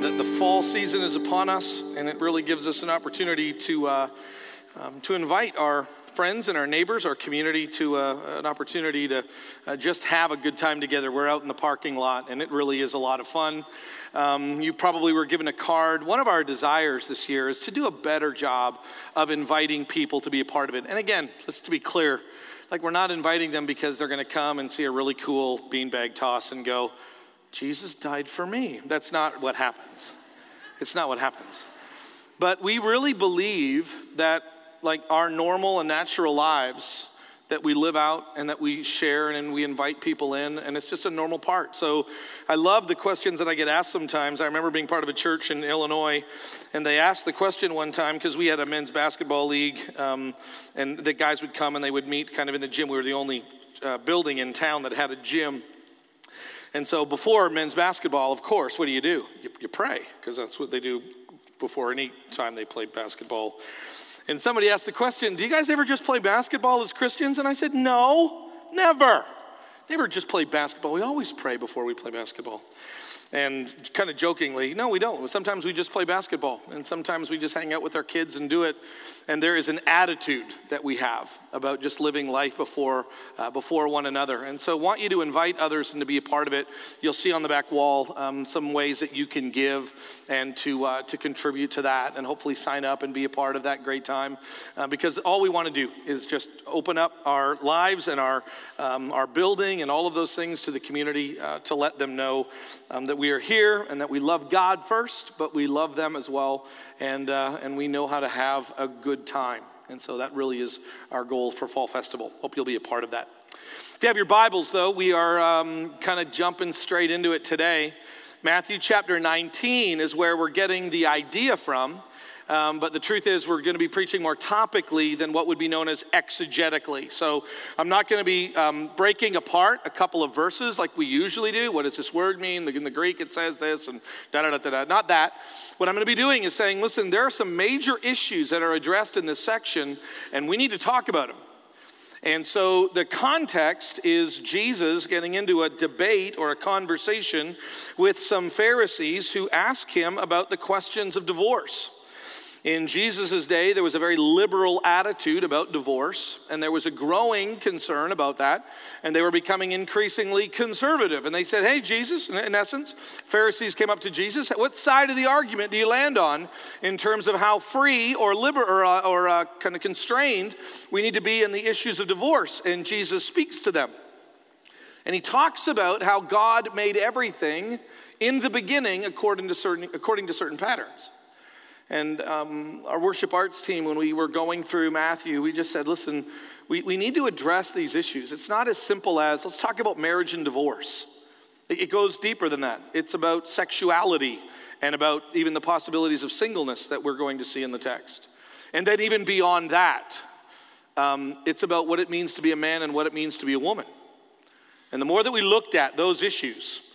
that the fall season is upon us, and it really gives us an opportunity to, uh, um, to invite our friends and our neighbors, our community, to uh, an opportunity to uh, just have a good time together. We're out in the parking lot, and it really is a lot of fun. Um, you probably were given a card. One of our desires this year is to do a better job of inviting people to be a part of it. And again, just to be clear, like we're not inviting them because they're going to come and see a really cool beanbag toss and go, Jesus died for me. That's not what happens. It's not what happens. But we really believe that, like, our normal and natural lives that we live out and that we share and we invite people in, and it's just a normal part. So I love the questions that I get asked sometimes. I remember being part of a church in Illinois, and they asked the question one time because we had a men's basketball league, um, and the guys would come and they would meet kind of in the gym. We were the only uh, building in town that had a gym. And so before men's basketball, of course, what do you do? You, you pray, because that's what they do before any time they play basketball. And somebody asked the question, Do you guys ever just play basketball as Christians? And I said, No, never. Never just play basketball. We always pray before we play basketball. And kind of jokingly, no, we don't. Sometimes we just play basketball, and sometimes we just hang out with our kids and do it. And there is an attitude that we have about just living life before, uh, before one another. And so, I want you to invite others and to be a part of it. You'll see on the back wall um, some ways that you can give and to, uh, to contribute to that, and hopefully sign up and be a part of that great time. Uh, because all we want to do is just open up our lives and our, um, our building and all of those things to the community uh, to let them know um, that we are here and that we love God first, but we love them as well, and, uh, and we know how to have a good time. And so that really is our goal for Fall Festival. Hope you'll be a part of that. If you have your Bibles, though, we are um, kind of jumping straight into it today. Matthew chapter 19 is where we're getting the idea from. Um, but the truth is, we're going to be preaching more topically than what would be known as exegetically. So I'm not going to be um, breaking apart a couple of verses like we usually do. What does this word mean? In the Greek, it says this, and da da da da da. Not that. What I'm going to be doing is saying, listen, there are some major issues that are addressed in this section, and we need to talk about them. And so the context is Jesus getting into a debate or a conversation with some Pharisees who ask him about the questions of divorce. In Jesus' day, there was a very liberal attitude about divorce, and there was a growing concern about that, and they were becoming increasingly conservative. And they said, Hey, Jesus, in essence, Pharisees came up to Jesus, what side of the argument do you land on in terms of how free or, liber- or, uh, or uh, kind of constrained we need to be in the issues of divorce? And Jesus speaks to them. And he talks about how God made everything in the beginning according to certain, according to certain patterns. And um, our worship arts team, when we were going through Matthew, we just said, listen, we, we need to address these issues. It's not as simple as let's talk about marriage and divorce. It, it goes deeper than that. It's about sexuality and about even the possibilities of singleness that we're going to see in the text. And then, even beyond that, um, it's about what it means to be a man and what it means to be a woman. And the more that we looked at those issues,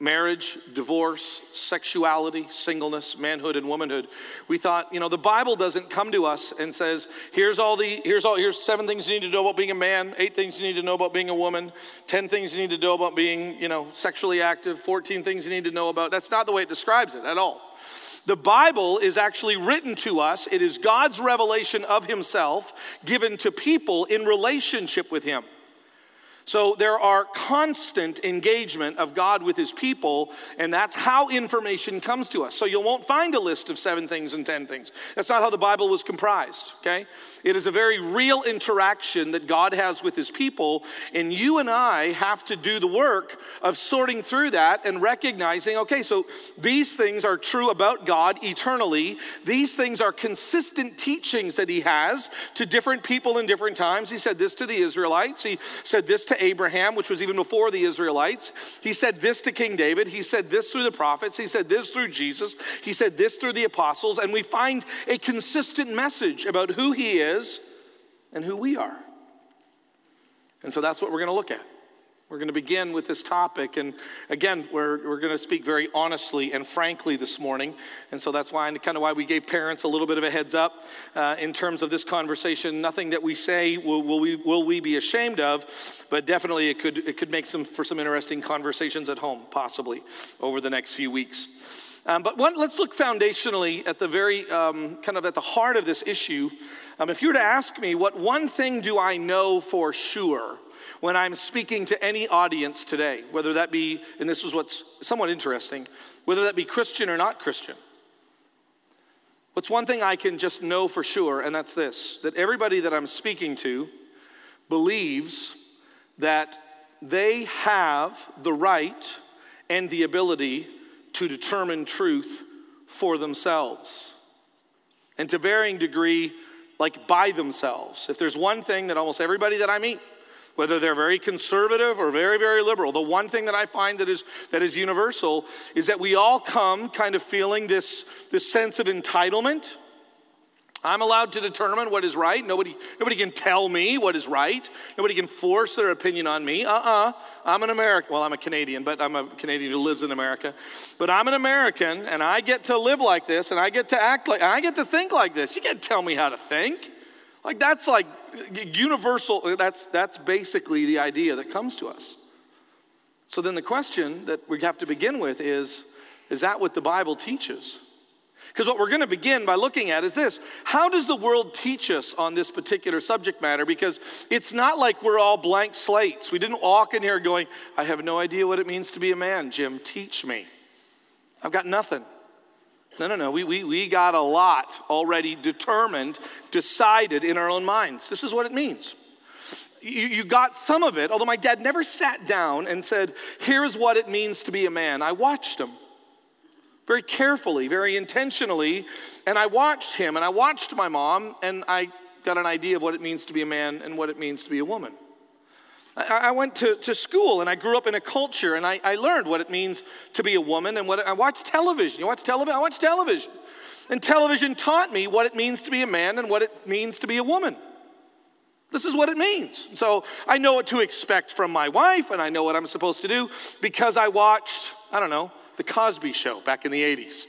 marriage, divorce, sexuality, singleness, manhood and womanhood. We thought, you know, the Bible doesn't come to us and says, here's all the here's all here's seven things you need to know about being a man, eight things you need to know about being a woman, 10 things you need to know about being, you know, sexually active, 14 things you need to know about. That's not the way it describes it at all. The Bible is actually written to us. It is God's revelation of himself given to people in relationship with him. So there are constant engagement of God with his people, and that's how information comes to us. So you won't find a list of seven things and ten things. That's not how the Bible was comprised, okay? It is a very real interaction that God has with his people, and you and I have to do the work of sorting through that and recognizing, okay, so these things are true about God eternally. These things are consistent teachings that he has to different people in different times. He said this to the Israelites, he said this to Abraham, which was even before the Israelites. He said this to King David. He said this through the prophets. He said this through Jesus. He said this through the apostles. And we find a consistent message about who he is and who we are. And so that's what we're going to look at. We're going to begin with this topic. And again, we're, we're going to speak very honestly and frankly this morning. And so that's why, kind of why we gave parents a little bit of a heads up uh, in terms of this conversation. Nothing that we say will, will, we, will we be ashamed of, but definitely it could, it could make some for some interesting conversations at home, possibly over the next few weeks. Um, but one, let's look foundationally at the very um, kind of at the heart of this issue. Um, if you were to ask me, what one thing do I know for sure when I'm speaking to any audience today, whether that be, and this is what's somewhat interesting, whether that be Christian or not Christian? What's one thing I can just know for sure, and that's this that everybody that I'm speaking to believes that they have the right and the ability to determine truth for themselves. And to varying degree, like by themselves. If there's one thing that almost everybody that I meet, whether they're very conservative or very, very liberal, the one thing that I find that is, that is universal is that we all come kind of feeling this, this sense of entitlement I'm allowed to determine what is right. Nobody, nobody can tell me what is right. Nobody can force their opinion on me. Uh uh-uh. uh. i am an American. Well, I'm a Canadian, but I'm a Canadian who lives in America. But I'm an American, and I get to live like this, and I get to act like, I get to think like this. You can't tell me how to think. Like, that's like universal. That's, that's basically the idea that comes to us. So then the question that we have to begin with is is that what the Bible teaches? Because what we're going to begin by looking at is this How does the world teach us on this particular subject matter? Because it's not like we're all blank slates. We didn't walk in here going, I have no idea what it means to be a man. Jim, teach me. I've got nothing. No, no, no. We, we, we got a lot already determined, decided in our own minds. This is what it means. You, you got some of it, although my dad never sat down and said, Here's what it means to be a man. I watched him very carefully, very intentionally. And I watched him and I watched my mom, and I got an idea of what it means to be a man and what it means to be a woman. I, I went to, to school and I grew up in a culture and I, I learned what it means to be a woman and what I watched television. You watch television? I watched television. And television taught me what it means to be a man and what it means to be a woman. This is what it means. So I know what to expect from my wife and I know what I'm supposed to do because I watched, I don't know, the Cosby Show back in the 80s.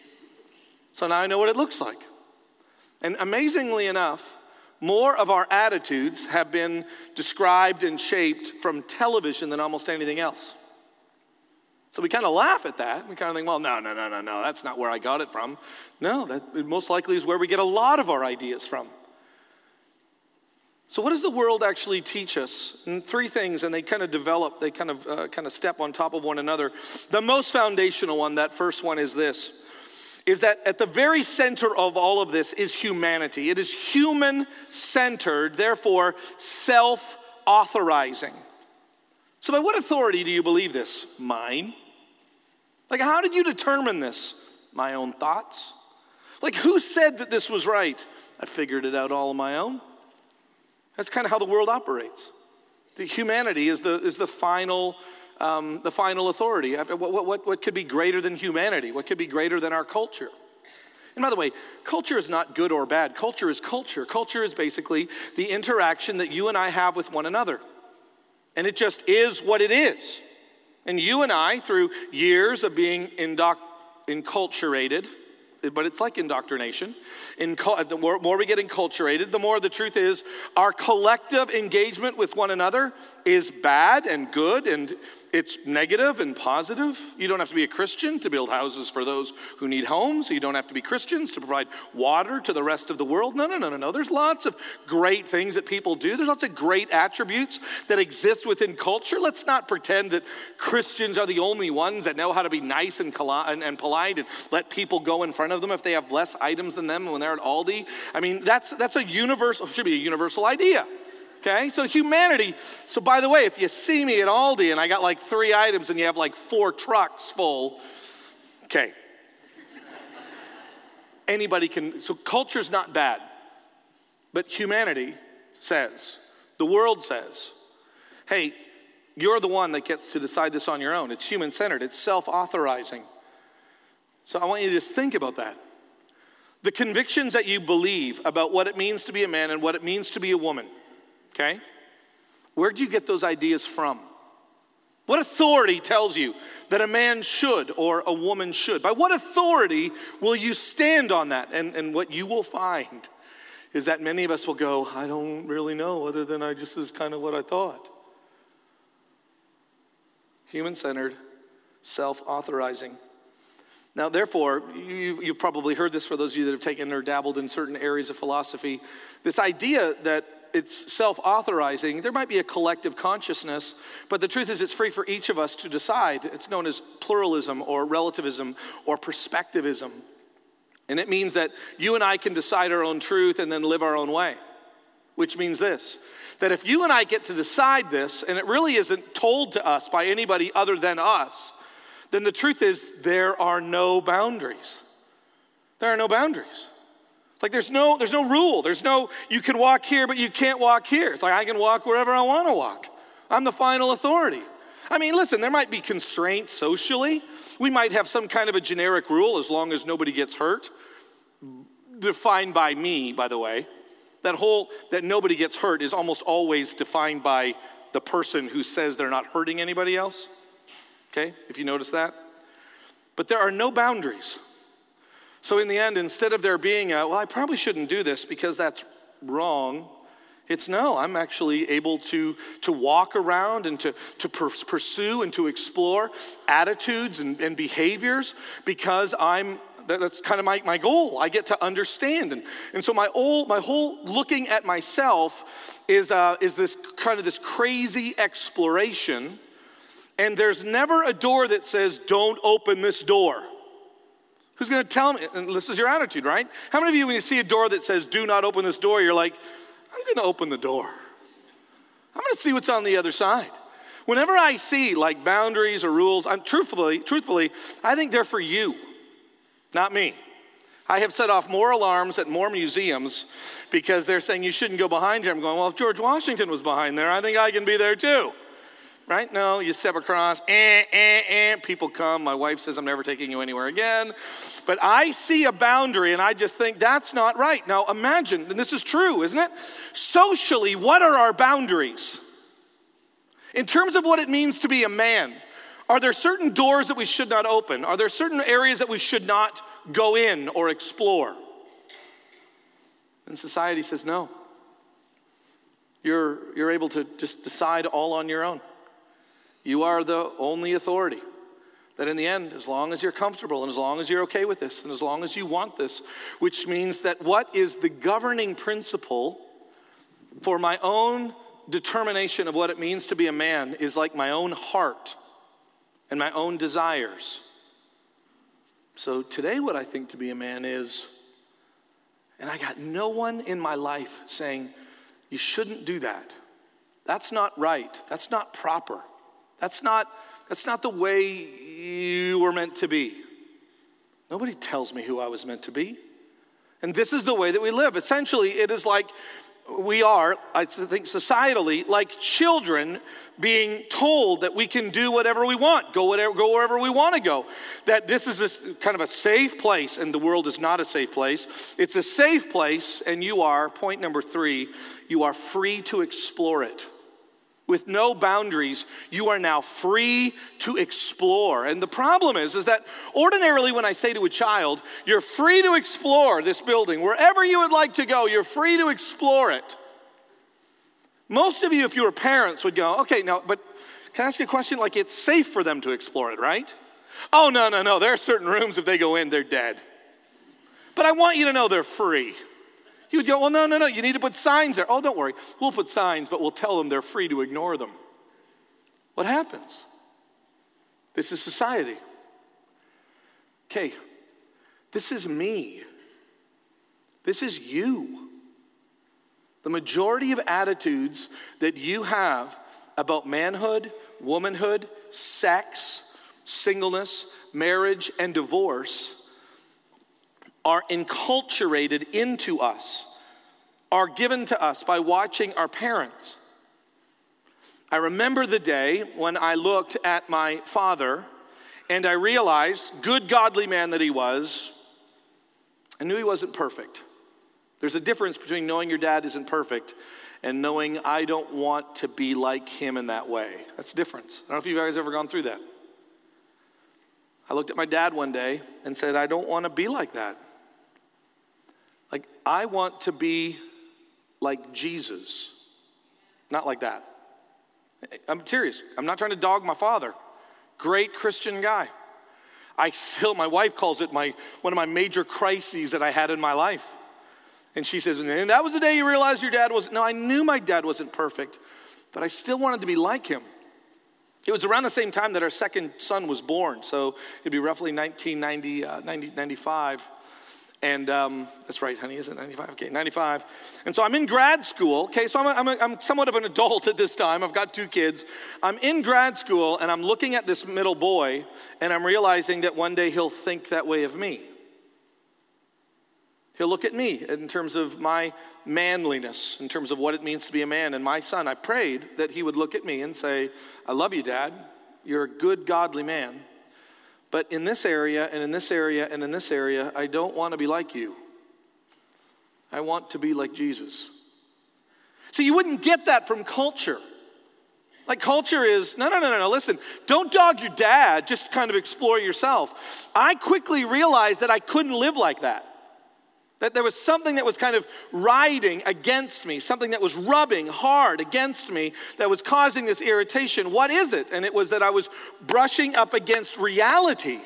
So now I know what it looks like. And amazingly enough, more of our attitudes have been described and shaped from television than almost anything else. So we kind of laugh at that. We kind of think, well, no, no, no, no, no, that's not where I got it from. No, that most likely is where we get a lot of our ideas from. So, what does the world actually teach us? And three things, and they kind of develop, they kind of uh, kind of step on top of one another. The most foundational one, that first one, is this: is that at the very center of all of this is humanity. It is human centered, therefore self authorizing. So, by what authority do you believe this? Mine. Like, how did you determine this? My own thoughts. Like, who said that this was right? I figured it out all on my own. That's kind of how the world operates. The humanity is the, is the final um, the final authority. What, what, what could be greater than humanity? What could be greater than our culture? And by the way, culture is not good or bad. Culture is culture. Culture is basically the interaction that you and I have with one another. And it just is what it is. And you and I, through years of being indoc- enculturated, but it's like indoctrination. In, the more, more we get enculturated, the more the truth is our collective engagement with one another is bad and good and it's negative and positive. You don't have to be a Christian to build houses for those who need homes. You don't have to be Christians to provide water to the rest of the world. No, no, no, no, no. There's lots of great things that people do. There's lots of great attributes that exist within culture. Let's not pretend that Christians are the only ones that know how to be nice and, polite and let people go in front of them if they have less items than them when they're at Aldi. I mean, that's, that's a universal, should be a universal idea. Okay, so humanity. So, by the way, if you see me at Aldi and I got like three items and you have like four trucks full, okay. Anybody can, so culture's not bad. But humanity says, the world says, hey, you're the one that gets to decide this on your own. It's human centered, it's self authorizing. So, I want you to just think about that. The convictions that you believe about what it means to be a man and what it means to be a woman okay? Where do you get those ideas from? What authority tells you that a man should or a woman should? By what authority will you stand on that? And, and what you will find is that many of us will go, I don't really know, other than I just is kind of what I thought. Human centered, self authorizing. Now, therefore, you've, you've probably heard this for those of you that have taken or dabbled in certain areas of philosophy. This idea that it's self authorizing. There might be a collective consciousness, but the truth is, it's free for each of us to decide. It's known as pluralism or relativism or perspectivism. And it means that you and I can decide our own truth and then live our own way, which means this that if you and I get to decide this, and it really isn't told to us by anybody other than us, then the truth is there are no boundaries. There are no boundaries. Like there's no there's no rule. There's no you can walk here but you can't walk here. It's like I can walk wherever I want to walk. I'm the final authority. I mean, listen, there might be constraints socially. We might have some kind of a generic rule as long as nobody gets hurt. Defined by me, by the way. That whole that nobody gets hurt is almost always defined by the person who says they're not hurting anybody else. Okay? If you notice that. But there are no boundaries. So, in the end, instead of there being a, well, I probably shouldn't do this because that's wrong, it's no, I'm actually able to, to walk around and to, to pursue and to explore attitudes and, and behaviors because I'm that's kind of my, my goal. I get to understand. And, and so my whole, my whole looking at myself is, uh, is this kind of this crazy exploration. And there's never a door that says, don't open this door. Who's going to tell me? And this is your attitude, right? How many of you, when you see a door that says, do not open this door, you're like, I'm going to open the door. I'm going to see what's on the other side. Whenever I see like boundaries or rules, I'm truthfully, truthfully, I think they're for you, not me. I have set off more alarms at more museums because they're saying you shouldn't go behind here. I'm going, well, if George Washington was behind there, I think I can be there too right? No, you step across, eh, eh, eh, people come. My wife says, I'm never taking you anywhere again. But I see a boundary and I just think that's not right. Now imagine, and this is true, isn't it? Socially, what are our boundaries? In terms of what it means to be a man, are there certain doors that we should not open? Are there certain areas that we should not go in or explore? And society says no. You're, you're able to just decide all on your own. You are the only authority. That in the end, as long as you're comfortable and as long as you're okay with this and as long as you want this, which means that what is the governing principle for my own determination of what it means to be a man is like my own heart and my own desires. So today, what I think to be a man is, and I got no one in my life saying, you shouldn't do that. That's not right. That's not proper. That's not, that's not the way you were meant to be. Nobody tells me who I was meant to be. And this is the way that we live. Essentially, it is like we are, I think societally, like children being told that we can do whatever we want, go, whatever, go wherever we want to go. That this is this kind of a safe place, and the world is not a safe place. It's a safe place, and you are, point number three, you are free to explore it with no boundaries, you are now free to explore. And the problem is is that ordinarily when I say to a child, you're free to explore this building, wherever you would like to go, you're free to explore it. Most of you if you were parents would go, "Okay, now but can I ask you a question like it's safe for them to explore it, right?" Oh, no, no, no. There are certain rooms if they go in, they're dead. But I want you to know they're free. He would go, Well, no, no, no, you need to put signs there. Oh, don't worry. We'll put signs, but we'll tell them they're free to ignore them. What happens? This is society. Okay, this is me. This is you. The majority of attitudes that you have about manhood, womanhood, sex, singleness, marriage, and divorce are enculturated into us, are given to us by watching our parents. I remember the day when I looked at my father and I realized, good godly man that he was, I knew he wasn't perfect. There's a difference between knowing your dad isn't perfect and knowing I don't want to be like him in that way. That's a difference. I don't know if you guys ever gone through that. I looked at my dad one day and said, I don't want to be like that. I want to be like Jesus, not like that. I'm serious. I'm not trying to dog my father. Great Christian guy. I still, my wife calls it my, one of my major crises that I had in my life. And she says, and that was the day you realized your dad wasn't. no, I knew my dad wasn't perfect, but I still wanted to be like him. It was around the same time that our second son was born, so it'd be roughly 1990, uh, 90, 95. And um, that's right, honey, is it 95? Okay, 95. And so I'm in grad school. Okay, so I'm, a, I'm, a, I'm somewhat of an adult at this time. I've got two kids. I'm in grad school and I'm looking at this middle boy and I'm realizing that one day he'll think that way of me. He'll look at me in terms of my manliness, in terms of what it means to be a man. And my son, I prayed that he would look at me and say, I love you, Dad. You're a good, godly man. But in this area, and in this area, and in this area, I don't want to be like you. I want to be like Jesus. So you wouldn't get that from culture. Like culture is, no, no, no, no, no, listen, don't dog your dad, just kind of explore yourself. I quickly realized that I couldn't live like that. That there was something that was kind of riding against me, something that was rubbing hard against me that was causing this irritation. What is it? And it was that I was brushing up against reality.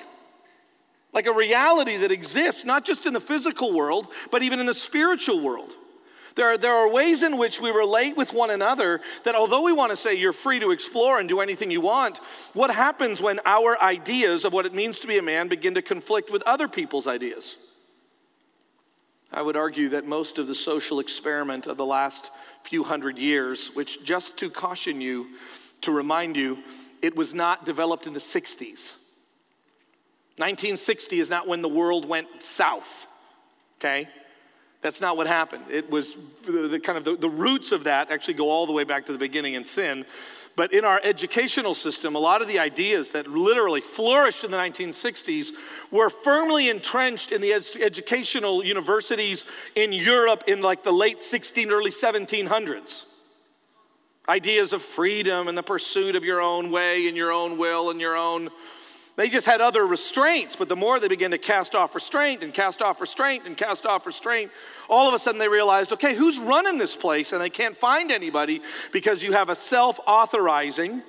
Like a reality that exists, not just in the physical world, but even in the spiritual world. There are, there are ways in which we relate with one another that, although we want to say you're free to explore and do anything you want, what happens when our ideas of what it means to be a man begin to conflict with other people's ideas? I would argue that most of the social experiment of the last few hundred years, which just to caution you, to remind you, it was not developed in the 60s. 1960 is not when the world went south, okay? That's not what happened. It was the, the kind of the, the roots of that actually go all the way back to the beginning in sin. But in our educational system, a lot of the ideas that literally flourished in the 1960s were firmly entrenched in the ed- educational universities in Europe in like the late 16, early 1700s. Ideas of freedom and the pursuit of your own way and your own will and your own they just had other restraints, but the more they began to cast off restraint and cast off restraint and cast off restraint, all of a sudden they realized, okay, who's running this place? And they can't find anybody because you have a self authorizing,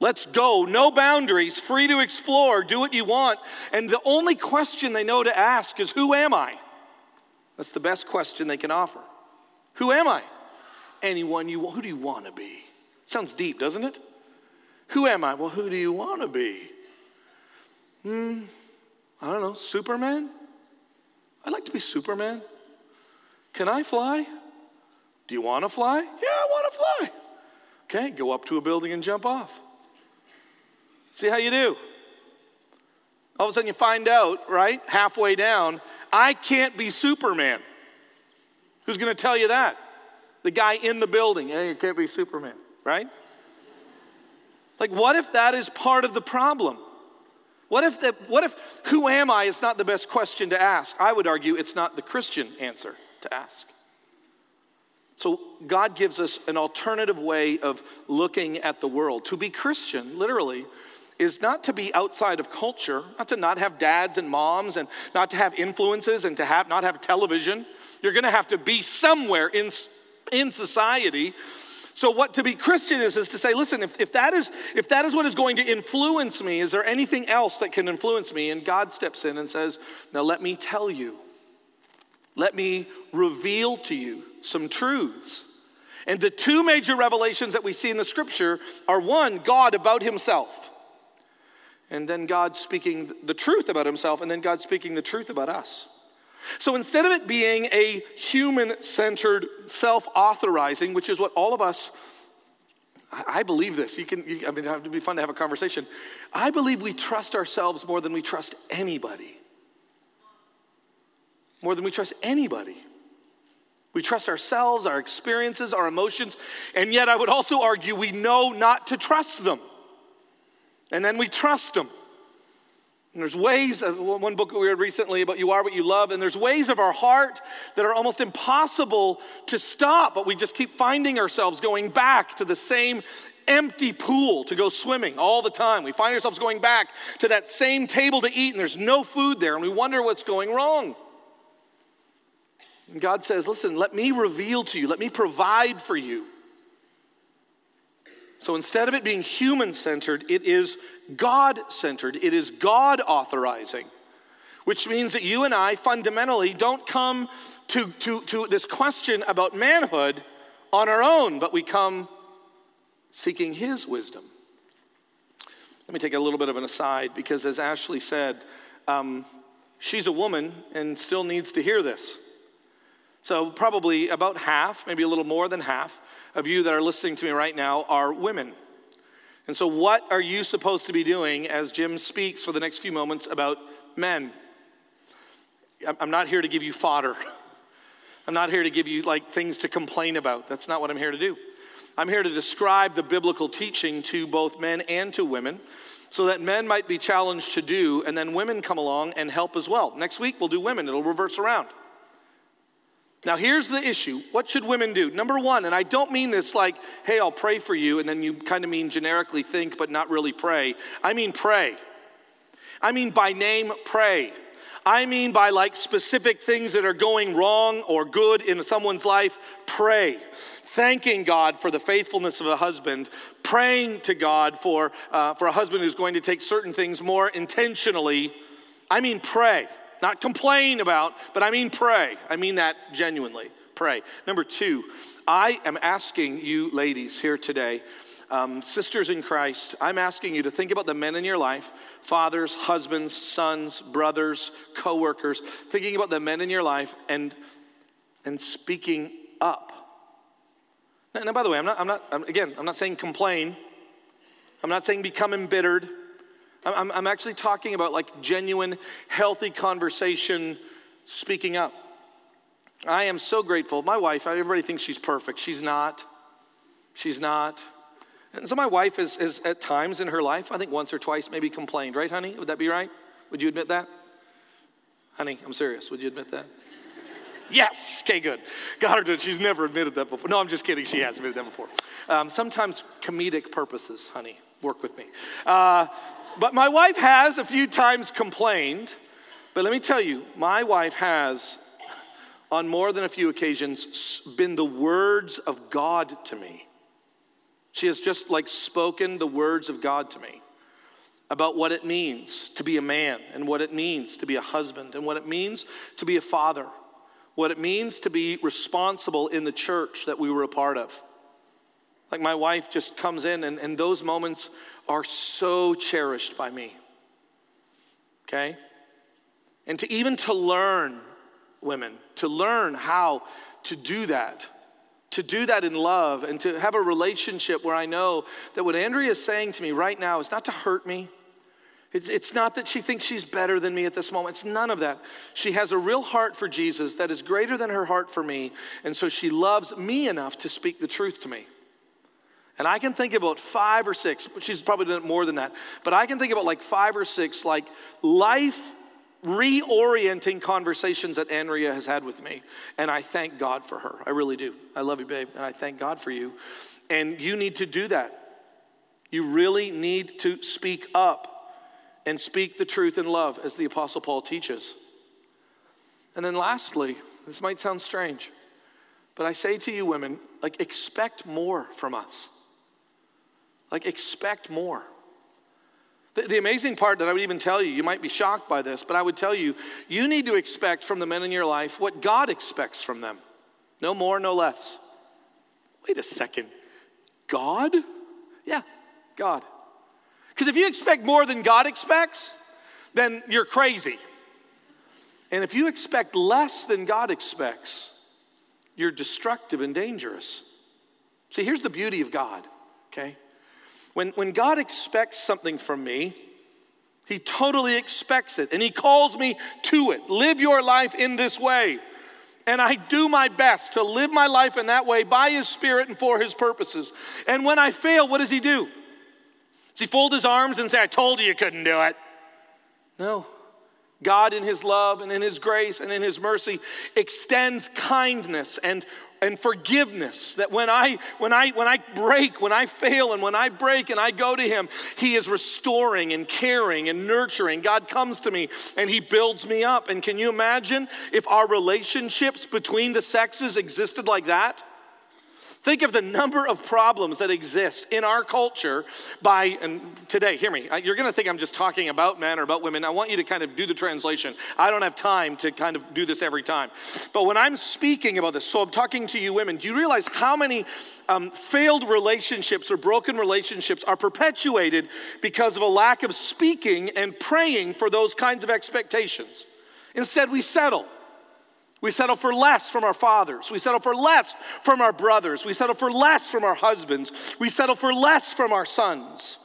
let's go, no boundaries, free to explore, do what you want. And the only question they know to ask is, who am I? That's the best question they can offer. Who am I? Anyone you want. who do you want to be? Sounds deep, doesn't it? Who am I? Well, who do you want to be? Hmm, I don't know, Superman? I'd like to be Superman. Can I fly? Do you want to fly? Yeah, I want to fly. Okay, go up to a building and jump off. See how you do. All of a sudden, you find out, right, halfway down, I can't be Superman. Who's going to tell you that? The guy in the building. Hey, you can't be Superman, right? Like, what if that is part of the problem? What if, the, what if who am I is not the best question to ask? I would argue it's not the Christian answer to ask. So, God gives us an alternative way of looking at the world. To be Christian, literally, is not to be outside of culture, not to not have dads and moms, and not to have influences and to have, not have television. You're gonna have to be somewhere in, in society so, what to be Christian is, is to say, listen, if, if, that is, if that is what is going to influence me, is there anything else that can influence me? And God steps in and says, now let me tell you, let me reveal to you some truths. And the two major revelations that we see in the scripture are one, God about himself, and then God speaking the truth about himself, and then God speaking the truth about us. So instead of it being a human centered, self authorizing, which is what all of us, I believe this. You can, you, I mean, it would be fun to have a conversation. I believe we trust ourselves more than we trust anybody. More than we trust anybody. We trust ourselves, our experiences, our emotions, and yet I would also argue we know not to trust them. And then we trust them. And there's ways, uh, of, one book we read recently about you are what you love, and there's ways of our heart that are almost impossible to stop, but we just keep finding ourselves going back to the same empty pool to go swimming all the time. We find ourselves going back to that same table to eat, and there's no food there, and we wonder what's going wrong. And God says, Listen, let me reveal to you, let me provide for you. So instead of it being human centered, it is God centered. It is God authorizing, which means that you and I fundamentally don't come to, to, to this question about manhood on our own, but we come seeking His wisdom. Let me take a little bit of an aside because, as Ashley said, um, she's a woman and still needs to hear this. So, probably about half, maybe a little more than half, of you that are listening to me right now are women. And so, what are you supposed to be doing as Jim speaks for the next few moments about men? I'm not here to give you fodder. I'm not here to give you like things to complain about. That's not what I'm here to do. I'm here to describe the biblical teaching to both men and to women so that men might be challenged to do, and then women come along and help as well. Next week, we'll do women, it'll reverse around. Now, here's the issue. What should women do? Number one, and I don't mean this like, hey, I'll pray for you, and then you kind of mean generically think, but not really pray. I mean pray. I mean by name, pray. I mean by like specific things that are going wrong or good in someone's life, pray. Thanking God for the faithfulness of a husband, praying to God for, uh, for a husband who's going to take certain things more intentionally. I mean, pray. Not complain about, but I mean pray. I mean that genuinely. Pray. Number two, I am asking you, ladies, here today, um, sisters in Christ, I'm asking you to think about the men in your life fathers, husbands, sons, brothers, co workers, thinking about the men in your life and, and speaking up. Now, now by the way, I'm not, I'm not I'm, again, I'm not saying complain, I'm not saying become embittered. I'm, I'm actually talking about like genuine, healthy conversation, speaking up. I am so grateful. My wife, everybody thinks she's perfect. She's not. She's not. And so my wife is, is at times in her life, I think once or twice, maybe complained, right, honey? Would that be right? Would you admit that? Honey, I'm serious. Would you admit that? yes. Okay, good. Got her to. She's never admitted that before. No, I'm just kidding. She has admitted that before. Um, sometimes comedic purposes, honey. Work with me. Uh, but my wife has a few times complained, but let me tell you, my wife has, on more than a few occasions, been the words of God to me. She has just like spoken the words of God to me about what it means to be a man and what it means to be a husband and what it means to be a father, what it means to be responsible in the church that we were a part of. Like my wife just comes in, and, and those moments are so cherished by me. Okay? And to even to learn, women, to learn how to do that, to do that in love, and to have a relationship where I know that what Andrea is saying to me right now is not to hurt me. It's, it's not that she thinks she's better than me at this moment. It's none of that. She has a real heart for Jesus that is greater than her heart for me. And so she loves me enough to speak the truth to me. And I can think about five or six, she's probably done it more than that, but I can think about like five or six like life reorienting conversations that Andrea has had with me. And I thank God for her. I really do. I love you, babe. And I thank God for you. And you need to do that. You really need to speak up and speak the truth in love, as the Apostle Paul teaches. And then lastly, this might sound strange, but I say to you, women, like, expect more from us. Like, expect more. The, the, amazing part that I would even tell you, you might be shocked by this, but I would tell you, you need to expect from the men in your life what God expects from them. No more, no less. Wait a second. God? Yeah, God. Because if you expect more than God expects, then you're crazy. And if you expect less than God expects, you're destructive and dangerous. See, here's the beauty of God, okay? When, when God expects something from me, He totally expects it and He calls me to it. Live your life in this way. And I do my best to live my life in that way by His Spirit and for His purposes. And when I fail, what does He do? Does He fold His arms and say, I told you you couldn't do it? No. God, in His love and in His grace and in His mercy, extends kindness and and forgiveness that when I when I when I break, when I fail and when I break and I go to him, he is restoring and caring and nurturing. God comes to me and he builds me up. And can you imagine if our relationships between the sexes existed like that? Think of the number of problems that exist in our culture by, and today, hear me, you're gonna think I'm just talking about men or about women. I want you to kind of do the translation. I don't have time to kind of do this every time. But when I'm speaking about this, so I'm talking to you women, do you realize how many um, failed relationships or broken relationships are perpetuated because of a lack of speaking and praying for those kinds of expectations? Instead, we settle. We settle for less from our fathers. We settle for less from our brothers. We settle for less from our husbands. We settle for less from our sons.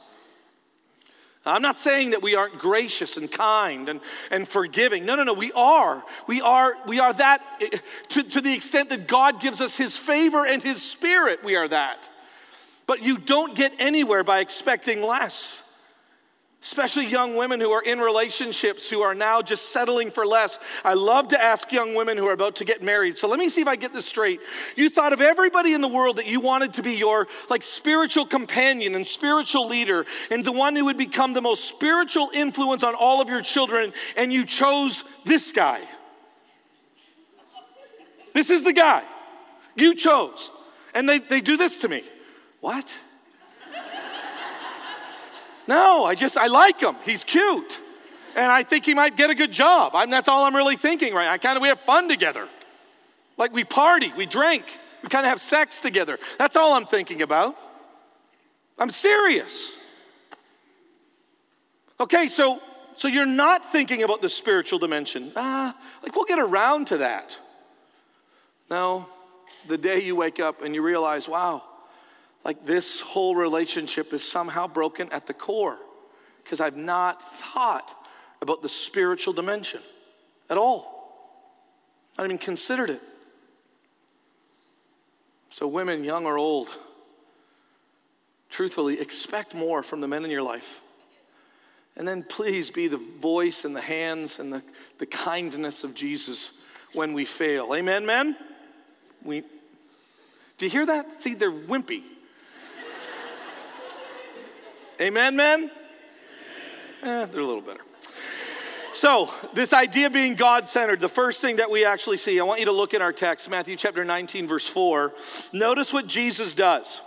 I'm not saying that we aren't gracious and kind and, and forgiving. No, no, no, we are. We are, we are that to, to the extent that God gives us His favor and His Spirit, we are that. But you don't get anywhere by expecting less especially young women who are in relationships who are now just settling for less. I love to ask young women who are about to get married. So let me see if I get this straight. You thought of everybody in the world that you wanted to be your like spiritual companion and spiritual leader and the one who would become the most spiritual influence on all of your children and you chose this guy. This is the guy you chose. And they, they do this to me. What? No, I just, I like him. He's cute. And I think he might get a good job. I'm, that's all I'm really thinking right I kind of, we have fun together. Like we party, we drink, we kind of have sex together. That's all I'm thinking about. I'm serious. Okay, so so you're not thinking about the spiritual dimension. Ah, like we'll get around to that. No, the day you wake up and you realize, wow, like this whole relationship is somehow broken at the core because I've not thought about the spiritual dimension at all. Haven't even considered it. So, women, young or old, truthfully, expect more from the men in your life. And then please be the voice and the hands and the, the kindness of Jesus when we fail. Amen, men? We, do you hear that? See, they're wimpy. Amen, men? Eh, they're a little better. So, this idea being God centered, the first thing that we actually see, I want you to look in our text, Matthew chapter 19, verse 4. Notice what Jesus does.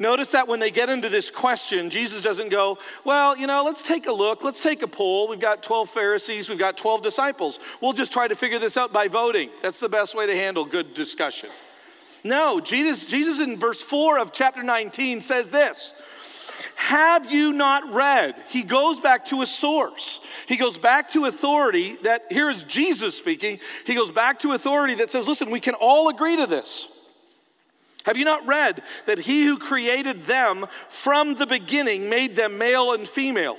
Notice that when they get into this question, Jesus doesn't go, Well, you know, let's take a look, let's take a poll. We've got 12 Pharisees, we've got 12 disciples. We'll just try to figure this out by voting. That's the best way to handle good discussion. No, Jesus, Jesus in verse 4 of chapter 19 says this have you not read? He goes back to a source. He goes back to authority that, here is Jesus speaking. He goes back to authority that says, listen, we can all agree to this. Have you not read that he who created them from the beginning made them male and female?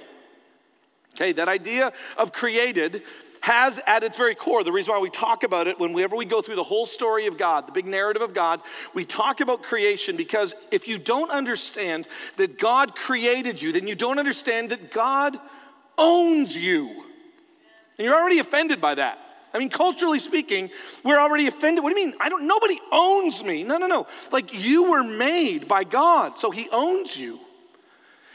Okay, that idea of created has at its very core, the reason why we talk about it whenever we go through the whole story of God, the big narrative of God, we talk about creation because if you don't understand that God created you, then you don't understand that God owns you. And you're already offended by that. I mean, culturally speaking, we're already offended. What do you mean? I don't nobody owns me. No, no, no. Like you were made by God, so he owns you.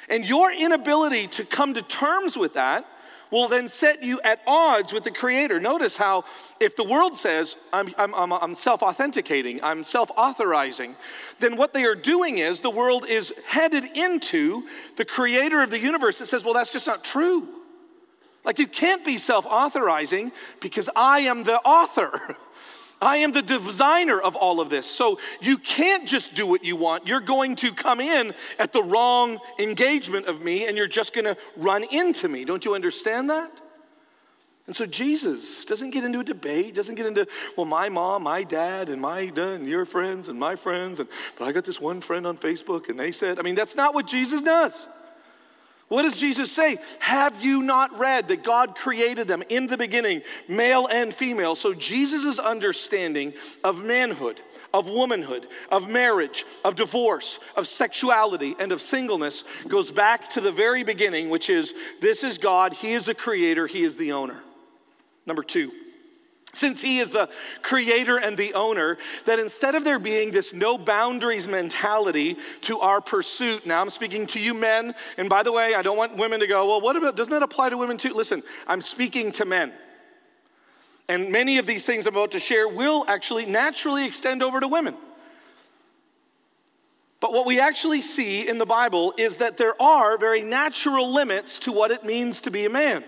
And your inability to come to terms with that will then set you at odds with the Creator. Notice how, if the world says, I'm, I'm, I'm, self authenticating, I'm self authorizing, then what they are doing is the world is headed into the Creator of the universe that says, well, that's just not true. Like, you can't be self authorizing because I am the author. I am the designer of all of this. So you can't just do what you want. You're going to come in at the wrong engagement of me and you're just going to run into me. Don't you understand that? And so Jesus doesn't get into a debate, doesn't get into, well, my mom, my dad, and my and your friends and my friends, and but I got this one friend on Facebook and they said, I mean, that's not what Jesus does. What does Jesus say? Have you not read that God created them in the beginning, male and female? So Jesus' understanding of manhood, of womanhood, of marriage, of divorce, of sexuality, and of singleness goes back to the very beginning, which is this is God, He is the creator, He is the owner. Number two, since he is the creator and the owner, that instead of there being this no boundaries mentality to our pursuit, now I'm speaking to you men, and by the way, I don't want women to go, well, what about, doesn't that apply to women too? Listen, I'm speaking to men. And many of these things I'm about to share will actually naturally extend over to women. But what we actually see in the Bible is that there are very natural limits to what it means to be a man.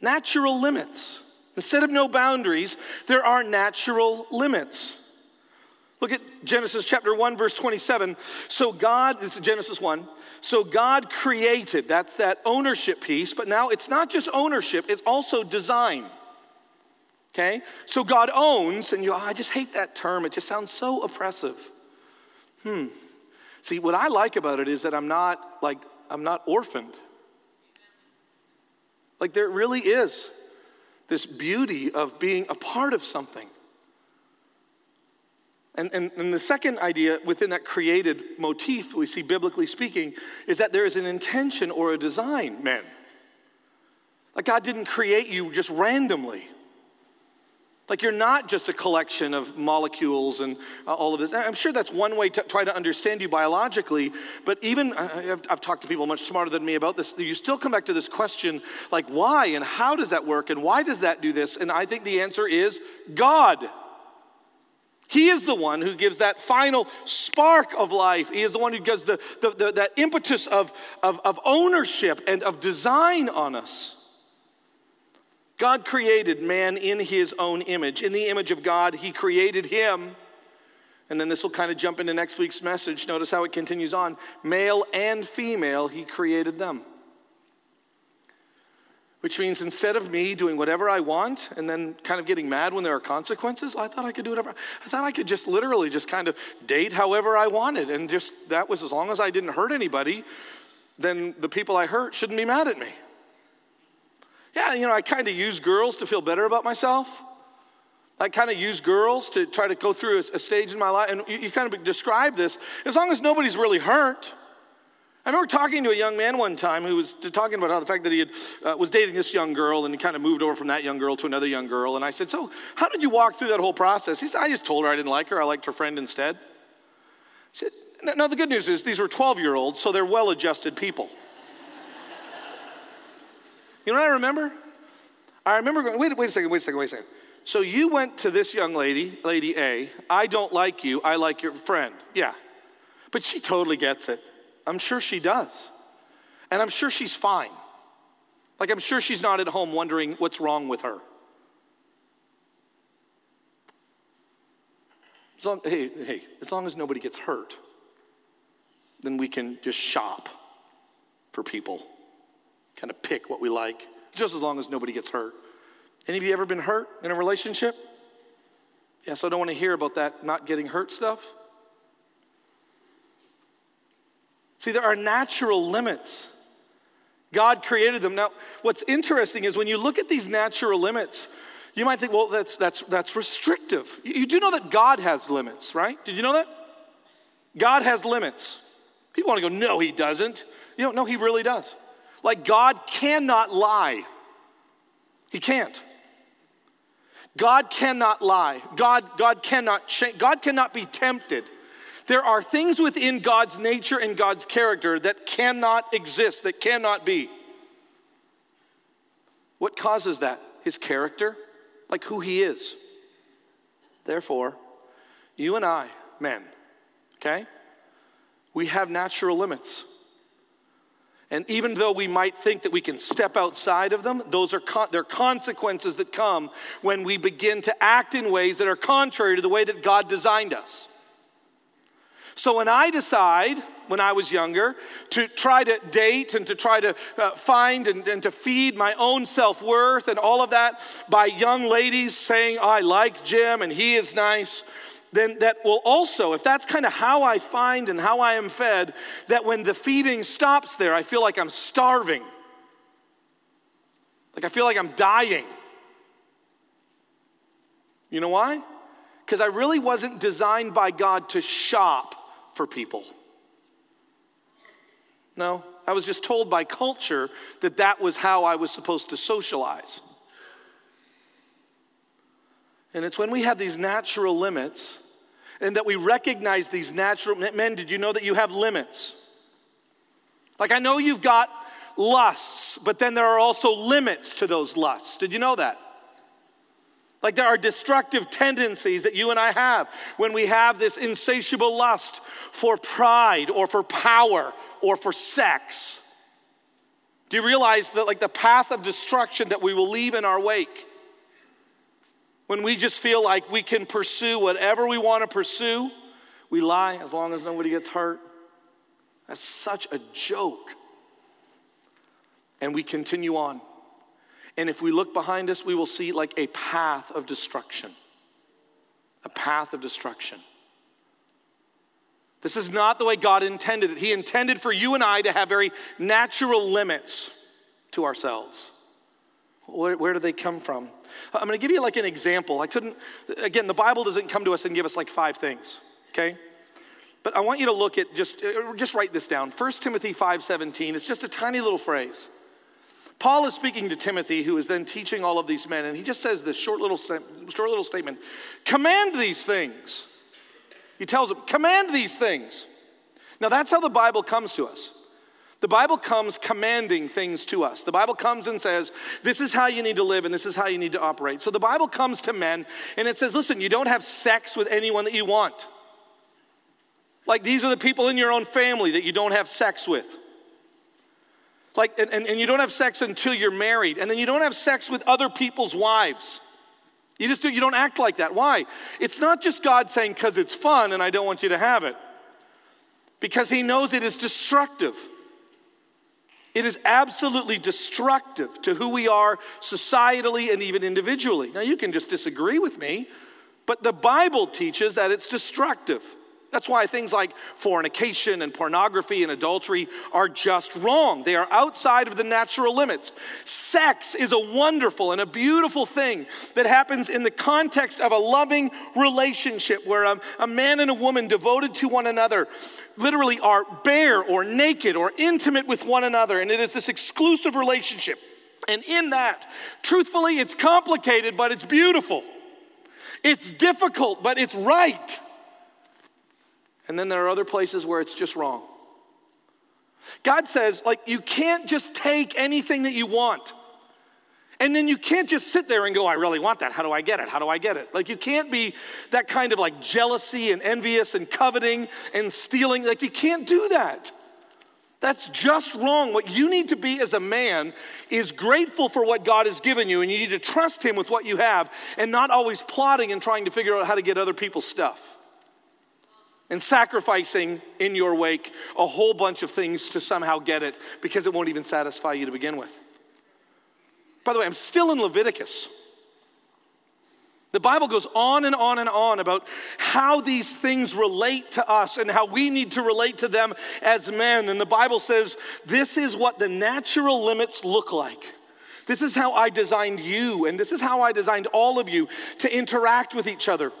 Natural limits. Instead of no boundaries, there are natural limits. Look at Genesis chapter 1, verse 27. So God, this is Genesis 1. So God created, that's that ownership piece, but now it's not just ownership, it's also design. Okay? So God owns, and you, oh, I just hate that term, it just sounds so oppressive. Hmm. See, what I like about it is that I'm not like, I'm not orphaned. Like, there really is this beauty of being a part of something. And, and, and, the second idea within that created motif we see biblically speaking is that there is an intention or a design, men. Like God didn't create you just randomly. Like you're not just a collection of molecules and uh, all of this. I'm sure that's one way to try to understand you biologically, but even I've, I've, talked to people much smarter than me about this. You still come back to this question like, why and how does that work and why does that do this? And I think the answer is God. He is the one who gives that final spark of life. He is the one who gives the, the, the that impetus of, of, of ownership and of design on us. God created man in his own image. In the image of God, he created him. And then this will kind of jump into next week's message. Notice how it continues on. Male and female, he created them. Which means instead of me doing whatever I want and then kind of getting mad when there are consequences, I thought I could do whatever. I thought I could just literally just kind of date however I wanted. And just that was as long as I didn't hurt anybody, then the people I hurt shouldn't be mad at me. Yeah, you know, I kind of use girls to feel better about myself. I kind of use girls to try to go through a, a stage in my life. And you, you, kind of describe this as long as nobody's really hurt. I remember talking to a young man one time who was talking about how the fact that he had, uh, was dating this young girl and he kind of moved over from that young girl to another young girl. And I said, So, how did you walk through that whole process? He said, I just told her I didn't like her. I liked her friend instead. I said, No, the good news is these were 12 year olds, so they're well adjusted people. You know what I remember? I remember going, wait, wait a second, wait a second, wait a second. So you went to this young lady, Lady A. I don't like you, I like your friend. Yeah. But she totally gets it. I'm sure she does. And I'm sure she's fine. Like, I'm sure she's not at home wondering what's wrong with her. As long, hey, hey, as long as nobody gets hurt, then we can just shop for people kind of pick what we like, just as long as nobody gets hurt. Any of you ever been hurt in a relationship? Yeah, so I don't want to hear about that not getting hurt stuff. See, there are natural limits. God created them. Now, what's interesting is when you look at these natural limits, you might think, well, that's, that's, that's restrictive. You, you do know that God has limits, right? Did you know that? God has limits. People want to go, no, he doesn't. You know, he really does. Like God cannot lie. He can't. God cannot lie. God, God cannot change. God cannot be tempted. There are things within God's nature and God's character that cannot exist, that cannot be. What causes that? His character, like who he is. Therefore, you and I, men, okay, we have natural limits. And even though we might think that we can step outside of them, those are con- are consequences that come when we begin to act in ways that are contrary to the way that God designed us. So when I decide, when I was younger, to try to date and to try to uh, find and, and to feed my own self worth and all of that by young ladies saying, I like Jim and he is nice, then that will also, if that's kind of how I find and how I am fed, that when the feeding stops there, I feel like I'm starving. Like I feel like I'm dying. You know why? Because I really wasn't designed by God to shop for people. No, I was just told by culture that that was how I was supposed to socialize. And it's when we have these natural limits and that we recognize these natural men. Did you know that you have limits? Like, I know you've got lusts, but then there are also limits to those lusts. Did you know that? Like there are destructive tendencies that you and I have when we have this insatiable lust for pride or for power or for sex. Do you realize that, like, the path of destruction that we will leave in our wake? When we just feel like we can pursue whatever we want to pursue, we lie as long as nobody gets hurt. That's such a joke. And we continue on. And if we look behind us, we will see like a path of destruction. A path of destruction. This is not the way God intended it. He intended for you and I to have very natural limits to ourselves. Where, where do they come from? I'm going to give you like an example. I couldn't, again, the Bible doesn't come to us and give us like five things, okay? But I want you to look at just, uh, just write this down. 1 Timothy 5.17, it's just a tiny little phrase. Paul is speaking to Timothy, who is then teaching all of these men, and he just says this short little, short little statement Command these things. He tells them, Command these things. Now, that's how the Bible comes to us. The Bible comes commanding things to us. The Bible comes and says, This is how you need to live and this is how you need to operate. So the Bible comes to men and it says, Listen, you don't have sex with anyone that you want. Like these are the people in your own family that you don't have sex with. Like, and, and, and you don't have sex until you're married, and then you don't have sex with other people's wives. You just do, you don't act like that. Why? It's not just God saying, because it's fun and I don't want you to have it, because He knows it is destructive. It is absolutely destructive to who we are societally and even individually. Now, you can just disagree with me, but the Bible teaches that it's destructive. That's why things like fornication and pornography and adultery are just wrong. They are outside of the natural limits. Sex is a wonderful and a beautiful thing that happens in the context of a loving relationship where a, a man and a woman devoted to one another literally are bare or naked or intimate with one another. And it is this exclusive relationship. And in that, truthfully, it's complicated, but it's beautiful. It's difficult, but it's right. And then there are other places where it's just wrong. God says, like, you can't just take anything that you want. And then you can't just sit there and go, I really want that. How do I get it? How do I get it? Like, you can't be that kind of like jealousy and envious and coveting and stealing. Like, you can't do that. That's just wrong. What you need to be as a man is grateful for what God has given you, and you need to trust Him with what you have and not always plotting and trying to figure out how to get other people's stuff and sacrificing in your wake a whole bunch of things to somehow get it because it won't even satisfy you to begin with. By the way, I'm still in Leviticus. The Bible goes on and on and on about how these things relate to us and how we need to relate to them as men. And the Bible says this is what the natural limits look like. This is how I designed you, and this is how I designed all of you to interact with each other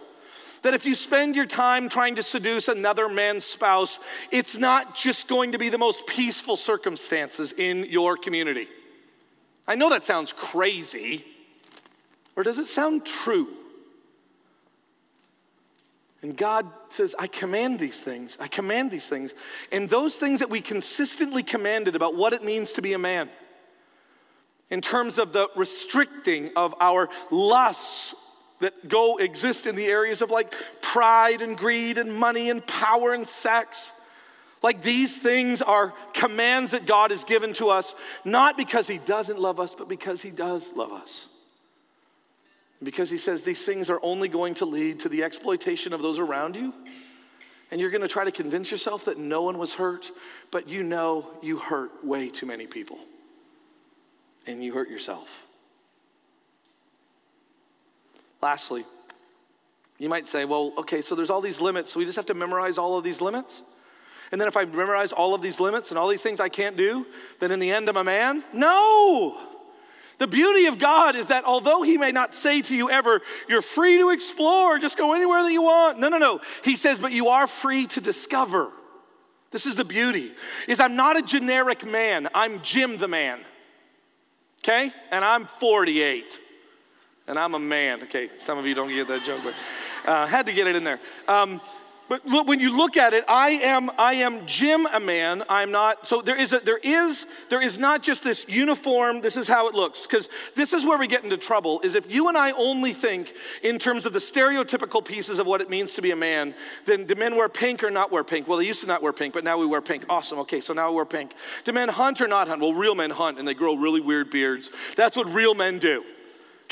that if you spend your time trying to seduce another man's spouse, it's not just going to be the most peaceful circumstances in your community. I know that sounds crazy, or does it sound true? And God says, I command these things. I command these things. And those things that we consistently commanded about what it means to be a man, in terms of the restricting of our lusts that go exist in the areas of like pride and greed and money and power and sex. Like these things are commands that God has given to us, not because He doesn't love us, but because He does love us. Because He says these things are only going to lead to the exploitation of those around you. And you're going to try to convince yourself that no one was hurt, but you know you hurt way too many people. And you hurt yourself. Lastly, you might say, well, okay, so there's all these limits, so we just have to memorize all of these limits? And then if I memorize all of these limits and all these things I can't do, then in the end I'm a man? No! The beauty of God is that although He may not say to you ever, you're free to explore, just go anywhere that you want. No, no, no. He says, but you are free to discover. This is the beauty. Is I'm not a generic man. I'm Jim the man. Okay? And I'm 48 and I'm a man. Okay, some of you don't get that joke, but uh, had to get it in there. Um, but look, when you look at it, I am, I am Jim a man. I'm not. So there is, a, there is, there is not just this uniform. This is how it looks. Because this is where we get into trouble. Is if you and I only think in terms of the stereotypical pieces of what it means to be a man, then do men wear pink or not wear pink? Well, they used to not wear pink, but now we wear pink. Awesome. Okay, so now we wear pink. Do men hunt or not hunt? Well, real men hunt and they grow really weird beards. That's what real men do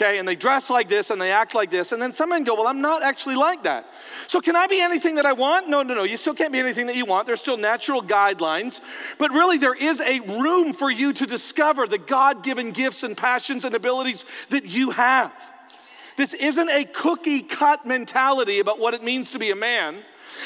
okay? And they dress like this and they act like this. And then some men go, Well, I'm not actually like that. So can I be anything that I want? No, no, no. You still can't be anything that you want. There's still natural guidelines. But really, there is a room for you to discover the God given gifts and passions and abilities that you have. This isn't a cookie cut mentality about what it means to be a man.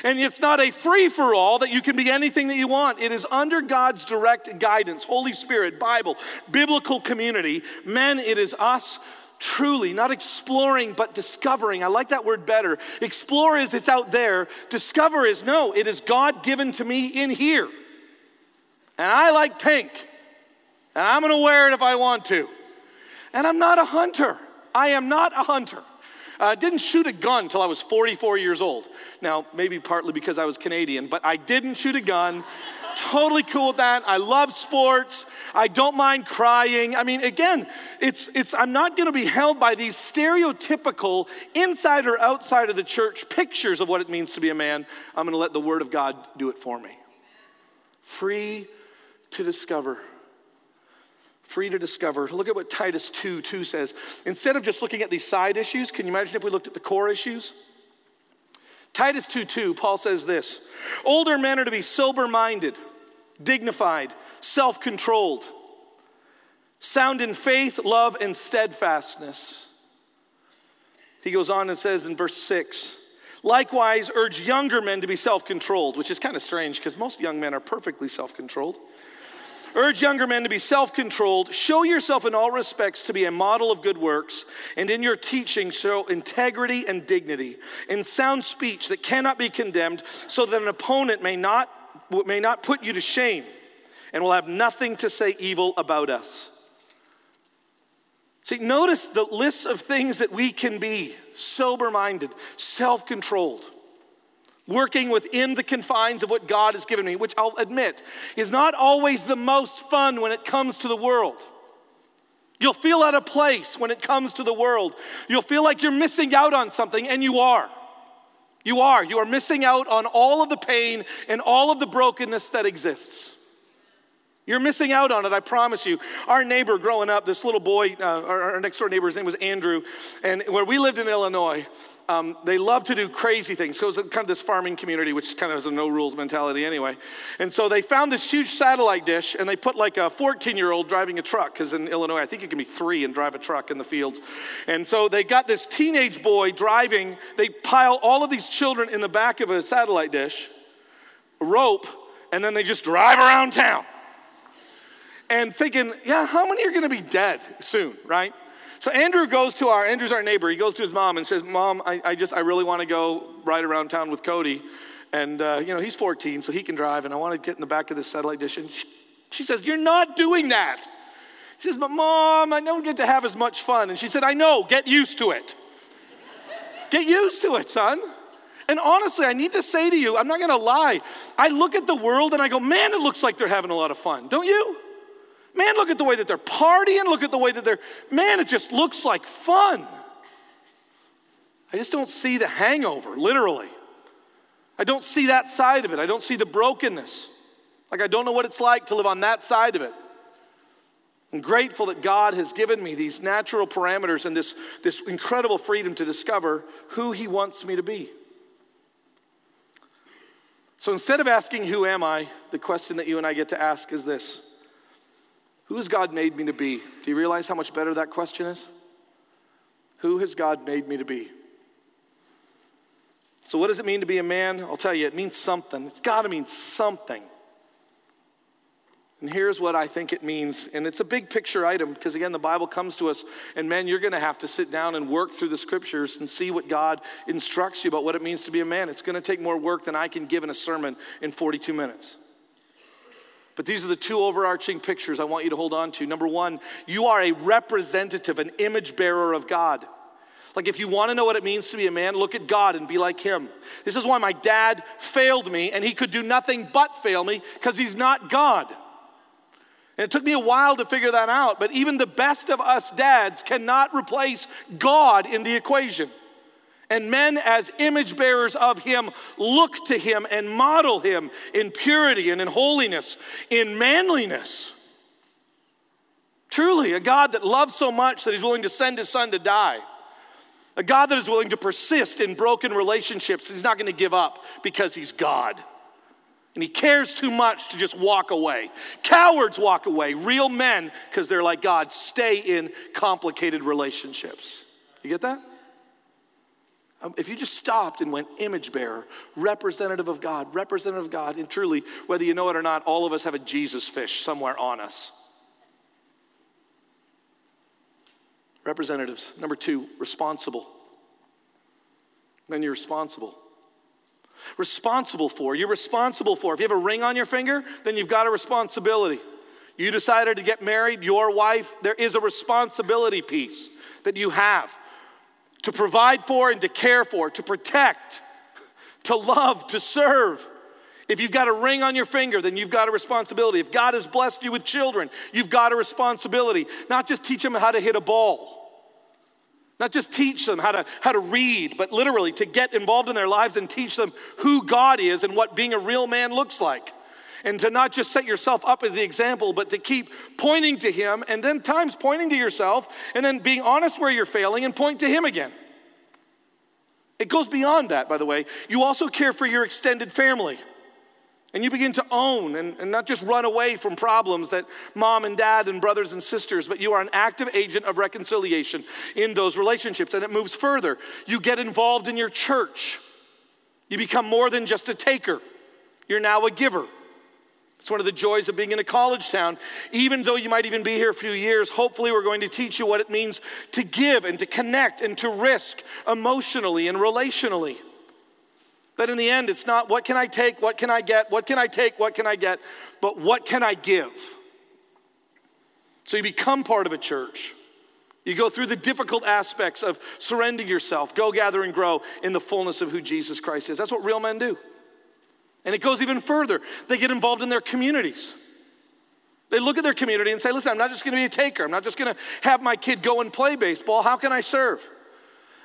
And it's not a free for all that you can be anything that you want. It is under God's direct guidance, Holy Spirit, Bible, biblical community. Men, it is us truly, not exploring, but discovering. I like that word better. Explore is it's out there, discover is no, it is God given to me in here. And I like pink, and I'm gonna wear it if I want to. And I'm not a hunter. I am not a hunter. I didn't shoot a gun until I was 44 years old. Now, maybe partly because I was Canadian, but I didn't shoot a gun totally cool with that. I love sports. I don't mind crying. I mean, again, it's, it's, I'm not going to be held by these stereotypical inside or outside of the church pictures of what it means to be a man. I'm going to let the Word of God do it for me. Free to discover. Free to discover. Look at what Titus 2 2 says. Instead of just looking at these side issues, can you imagine if we looked at the core issues? Titus 2 2, Paul says this Older men are to be sober minded, dignified, self controlled, sound in faith, love, and steadfastness. He goes on and says in verse 6 Likewise, urge younger men to be self controlled, which is kind of strange because most young men are perfectly self controlled. Urge younger men to be self controlled. Show yourself in all respects to be a model of good works, and in your teaching, show integrity and dignity, in sound speech that cannot be condemned, so that an opponent may not, may not put you to shame and will have nothing to say evil about us. See, notice the list of things that we can be sober minded, self controlled working within the confines of what God has given me, which I'll admit is not always the most fun when it comes to the world. You'll feel out of place when it comes to the world. You'll feel like you're missing out on something, and you are. You are. You are missing out on all of the pain and all of the brokenness that exists. You're missing out on it, I promise you. Our neighbor growing up, this little boy, uh, our, our next door neighbor, his name was Andrew, and where we lived in Illinois, um, they love to do crazy things. So it's kind of this farming community, which kind of has a no rules mentality anyway. And so they found this huge satellite dish and they put like a 14 year old driving a truck, because in Illinois, I think you can be three and drive a truck in the fields. And so they got this teenage boy driving, they pile all of these children in the back of a satellite dish, rope, and then they just drive around town. And thinking, yeah, how many are gonna be dead soon, right? So Andrew goes to our, Andrew's our neighbor. He goes to his mom and says, Mom, I, I just, I really want to go ride around town with Cody. And, uh, you know, he's 14, so he can drive, and I want to get in the back of this satellite dish. And she, she says, You're not doing that. She says, But mom, I don't get to have as much fun. And she said, I know, get used to it. get used to it, son. And honestly, I need to say to you, I'm not gonna lie. I look at the world and I go, man, it looks like they're having a lot of fun, don't you? Man, look at the way that they're partying. Look at the way that they're, man, it just looks like fun. I just don't see the hangover, literally. I don't see that side of it. I don't see the brokenness. Like, I don't know what it's like to live on that side of it. I'm grateful that God has given me these natural parameters and this, this incredible freedom to discover who He wants me to be. So instead of asking, Who am I? the question that you and I get to ask is this who has God made me to be? Do you realize how much better that question is? Who has God made me to be? So, what does it mean to be a man? I'll tell you, it means something. It's got to mean something. And here's what I think it means. And it's a big picture item because, again, the Bible comes to us, and men, you're going to have to sit down and work through the scriptures and see what God instructs you about what it means to be a man. It's going to take more work than I can give in a sermon in 42 minutes. But these are the two overarching pictures I want you to hold on to. Number one, you are a representative, an image bearer of God. Like, if you want to know what it means to be a man, look at God and be like him. This is why my dad failed me, and he could do nothing but fail me because he's not God. And it took me a while to figure that out, but even the best of us dads cannot replace God in the equation. And men, as image bearers of Him, look to Him and model Him in purity and in holiness, in manliness. Truly, a God that loves so much that He's willing to send His Son to die. A God that is willing to persist in broken relationships. He's not going to give up because He's God. And he cares too much to just walk away. Cowards walk away. Real men, because they're like God, stay in complicated relationships. You get that? Um, if you just stopped and went image bearer, representative of God, representative of God, and truly, whether you know it or not, all of us have a Jesus fish somewhere on us. Representatives. Number two, responsible. Then you're responsible responsible for. You're responsible for. If you have a ring on your finger, then you've got a responsibility. You decided to get married, your wife, there is a responsibility piece that you have to provide for and to care for, to protect, to love, to serve. If you've got a ring on your finger, then you've got a responsibility. If God has blessed you with children, you've got a responsibility. Not just teach them how to hit a ball not just teach them how to, how to read, but literally to get involved in their lives and teach them who God is and what being a real man looks like. And to not just set yourself up as the example, but to keep pointing to Him and then times pointing to yourself and then being honest where you're failing and point to Him again. It goes beyond that, by the way. You also care for your extended family. And you begin to own and, and, not just run away from problems that mom and dad and brothers and sisters, but you are an active agent of reconciliation in those relationships. And it moves further. You get involved in your church. You become more than just a taker, you're now a giver. It's one of the joys of being in a college town. Even though you might even be here a few years, hopefully, we're going to teach you what it means to give and to connect and to risk emotionally and relationally. That in the end, it's not what can I take, what can I get, what can I take, what can I get, but what can I give? So you become part of a church. You go through the difficult aspects of surrendering yourself, go gather and grow in the fullness of who Jesus Christ is. That's what real men do. And it goes even further. They get involved in their communities. They look at their community and say, listen, I'm not just gonna be a taker. I'm not just gonna have my kid go and play baseball. How can I serve?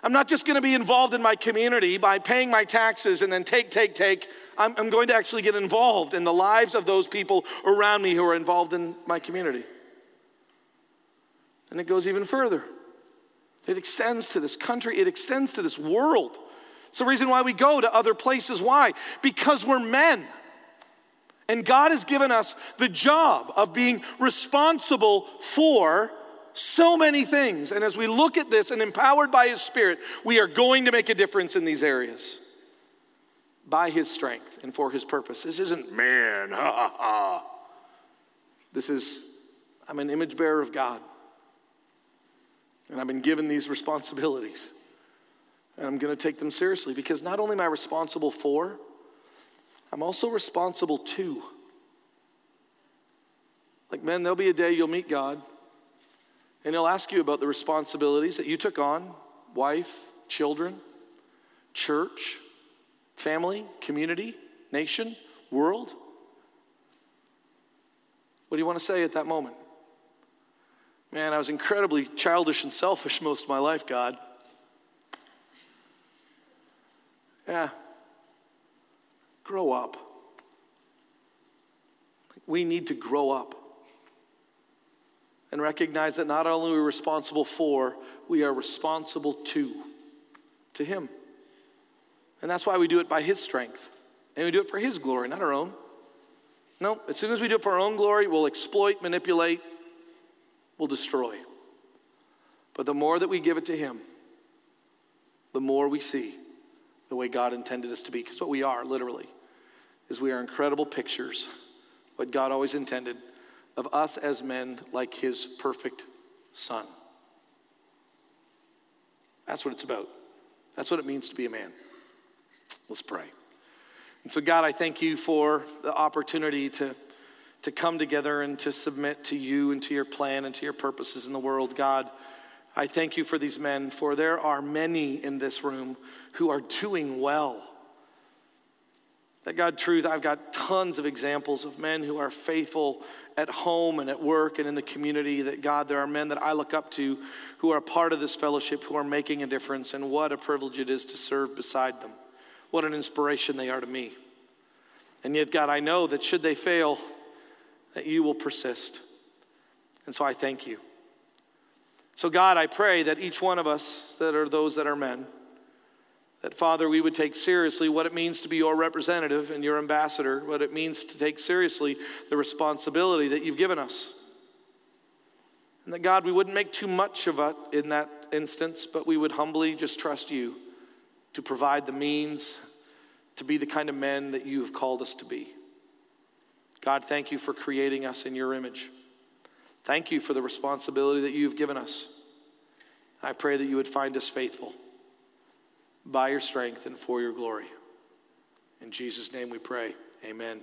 I'm not just to be involved in my community by paying my taxes and then take, take, take. I'm, I'm, going to actually get involved in the lives of those people around me who are involved in my community. And it goes even further. It extends to this country, it extends to this world. It's the reason why we go to other places. Why? Because we're men. And God has given us the job of being responsible for so many things. And as we look at this and empowered by His Spirit, we are going to make a difference in these areas by His strength and for His purpose. This isn't man, ha ha ha. This is, I'm an image bearer of God. And I've been given these responsibilities. And I'm going to take them seriously because not only am I responsible for, I'm also responsible to. Like, men, there'll be a day you'll meet God. And he'll ask you about the responsibilities that you took on wife, children, church, family, community, nation, world. What do you want to say at that moment? Man, I was incredibly childish and selfish most of my life, God. Yeah. Grow up. We need to grow up and recognize that not only are we responsible for, we are responsible to, to Him. And that's why we do it by His strength. And we do it for His glory, not our own. No, as soon as we do it for our own glory, we'll exploit, manipulate, we'll destroy. But the more that we give it to Him, the more we see the way God intended us to be. Because what we are, literally, is we are incredible pictures, what God always intended of us as men like his perfect son. That's what it's about. That's what it means to be a man. Let's pray. And so, God, I thank you for the opportunity to, to come together and to submit to you and to your plan and to your purposes in the world. God, I thank you for these men, for there are many in this room who are doing well. That God, truth, I've got tons of examples of men who are faithful at home and at work and in the community. That God, there are men that I look up to who are part of this fellowship, who are making a difference, and what a privilege it is to serve beside them. What an inspiration they are to me. And yet, God, I know that should they fail, that you will persist. And so I thank you. So, God, I pray that each one of us that are those that are men, that Father, we would take seriously what it means to be your representative and your ambassador, what it means to take seriously the responsibility that you've given us. And that God, we wouldn't make too much of it in that instance, but we would humbly just trust you to provide the means to be the kind of men that you have called us to be. God, thank you for creating us in your image. Thank you for the responsibility that you've given us. I pray that you would find us faithful by your strength and for your glory. In Jesus' name we pray. Amen.